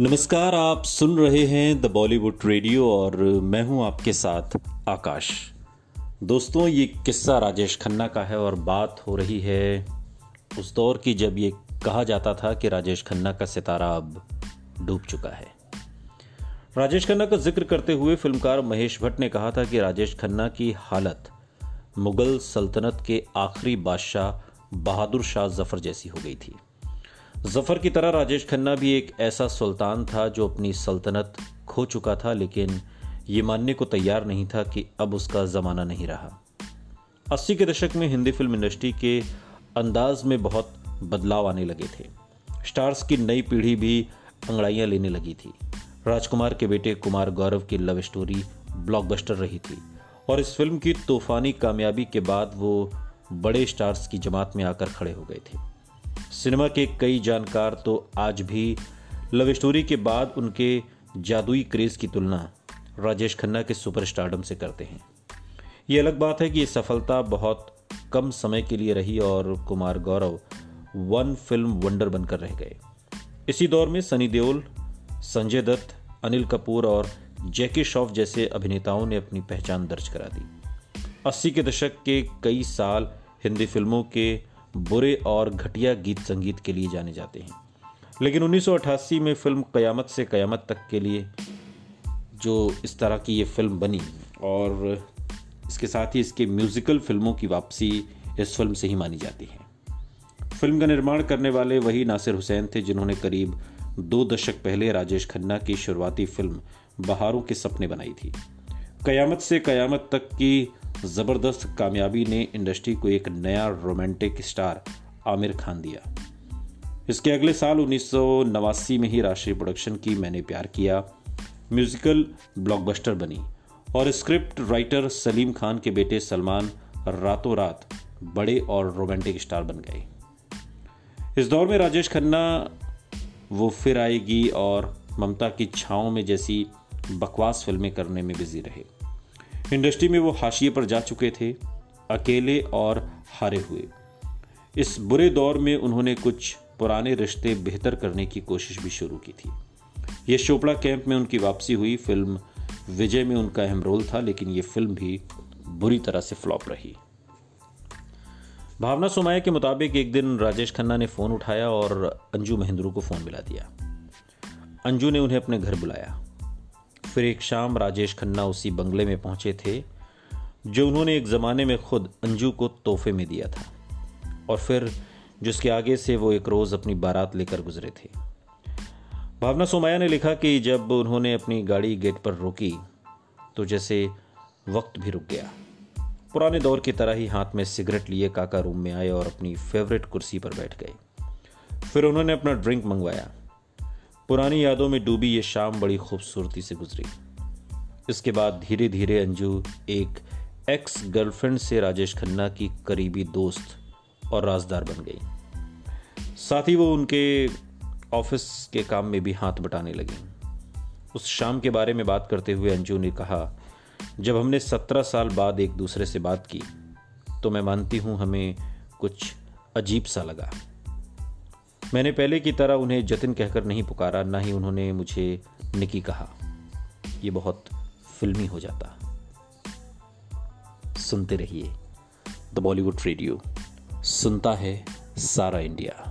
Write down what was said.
नमस्कार, आप सुन रहे हैं द बॉलीवुड रेडियो और मैं हूँ आपके साथ आकाश। दोस्तों, ये किस्सा राजेश खन्ना का है और बात हो रही है उस दौर की जब ये कहा जाता था कि राजेश खन्ना का सितारा अब डूब चुका है। राजेश खन्ना का ज़िक्र करते हुए फिल्मकार महेश भट्ट ने कहा था कि राजेश खन्ना की हालत मुगल सल्तनत के आखिरी बादशाह बहादुर शाह ज़फ़र जैसी हो गई थी। ज़फ़र की तरह राजेश खन्ना भी एक ऐसा सुल्तान था जो अपनी सल्तनत खो चुका था, लेकिन ये मानने को तैयार नहीं था कि अब उसका ज़माना नहीं रहा। अस्सी के दशक में हिंदी फ़िल्म इंडस्ट्री के अंदाज में बहुत बदलाव आने लगे थे। स्टार्स की नई पीढ़ी भी अंगड़ाइयाँ लेने लगी थी। राजकुमार के बेटे कुमार गौरव की लव स्टोरी ब्लॉकबस्टर रही थी, और इस फ़िल्म की तूफानी कामयाबी के बाद वो बड़े स्टार्स की जमात में आकर खड़े हो गए थे। सिनेमा के कई जानकार तो आज भी लव स्टोरी के बाद उनके जादुई क्रेज की तुलना राजेश खन्ना के सुपर से करते हैं। ये अलग बात है कि ये सफलता बहुत कम समय के लिए रही और Kumar Gaurav one film wonder बनकर रह गए। इसी दौर में सनी देओल, संजय दत्त, अनिल कपूर और जैकी श्रॉफ जैसे अभिनेताओं ने अपनी पहचान दर्ज करा दी। अस्सी के दशक के कई साल हिंदी फ़िल्मों के बुरे और घटिया गीत संगीत के लिए जाने जाते हैं। लेकिन 1988 में फ़िल्म कयामत से कयामत तक के लिए जो इस तरह की ये फ़िल्म बनी और इसके साथ ही इसके म्यूज़िकल फ़िल्मों की वापसी इस फ़िल्म से ही मानी जाती है। फ़िल्म का निर्माण करने वाले वही नासिर हुसैन थे जिन्होंने करीब दो दशक पहले राजेश खन्ना की शुरुआती फ़िल्म बहारों के सपने बनाई थी। कयामत से कयामत तक की ज़बरदस्त कामयाबी ने इंडस्ट्री को एक नया रोमांटिक स्टार आमिर खान दिया। इसके अगले साल उन्नीस सौ नवासी में ही राष्ट्रीय प्रोडक्शन की मैंने प्यार किया। म्यूजिकल ब्लॉकबस्टर बनी और स्क्रिप्ट राइटर सलीम खान के बेटे सलमान रातों रात बड़े और रोमांटिक स्टार बन गए। इस दौर में राजेश खन्ना, वो फिर आएगी और ममता की छाओं में जैसी बकवास फ़िल्में करने में बिज़ी रहे। इंडस्ट्री में वो हाशिए पर जा चुके थे, अकेले और हारे हुए। इस बुरे दौर में उन्होंने कुछ पुराने रिश्ते बेहतर करने की कोशिश भी शुरू की थी। ये चोपड़ा कैंप में उनकी वापसी हुई। फ़िल्म विजय में उनका अहम रोल था, लेकिन ये फ़िल्म भी बुरी तरह से फ्लॉप रही। भावना सुमाया के मुताबिक एक दिन राजेश खन्ना ने फ़ोन उठाया और अंजू महेंद्रू को फ़ोन मिला दिया। अंजू ने उन्हें अपने घर बुलाया। फिर एक शाम राजेश खन्ना उसी बंगले में पहुँचे थे, जो उन्होंने एक ज़माने में खुद अंजू को तोहफे में दिया था। और फिर जिसके आगे से वो एक रोज़ अपनी बारात लेकर गुजरे थे। भावना सोमाया ने लिखा कि जब उन्होंने अपनी गाड़ी गेट पर रोकी तो जैसे वक्त भी रुक गया। पुराने दौर की तरह ही हाथ में सिगरेट लिए काका रूम में आए और अपनी फेवरेट कुर्सी पर बैठ गए। फिर उन्होंने अपना ड्रिंक मंगवाया। पुरानी यादों में डूबी ये शाम बड़ी खूबसूरती से गुजरी। इसके बाद धीरे धीरे अंजू एक एक्स गर्लफ्रेंड से राजेश खन्ना की करीबी दोस्त और राजदार बन गई। साथ ही वो उनके ऑफ़िस के काम में भी हाथ बटाने लगी। उस शाम के बारे में बात करते हुए अंजू ने कहा, जब हमने सत्रह साल बाद एक दूसरे से बात की तो मैं मानती हूँ हमें कुछ अजीब सा लगा। मैंने पहले की तरह उन्हें जतिन कहकर नहीं पुकारा, ना ही उन्होंने मुझे निकी कहा। यह बहुत फिल्मी हो जाता। सुनते रहिए द बॉलीवुड रेडियो। सुनता है सारा इंडिया।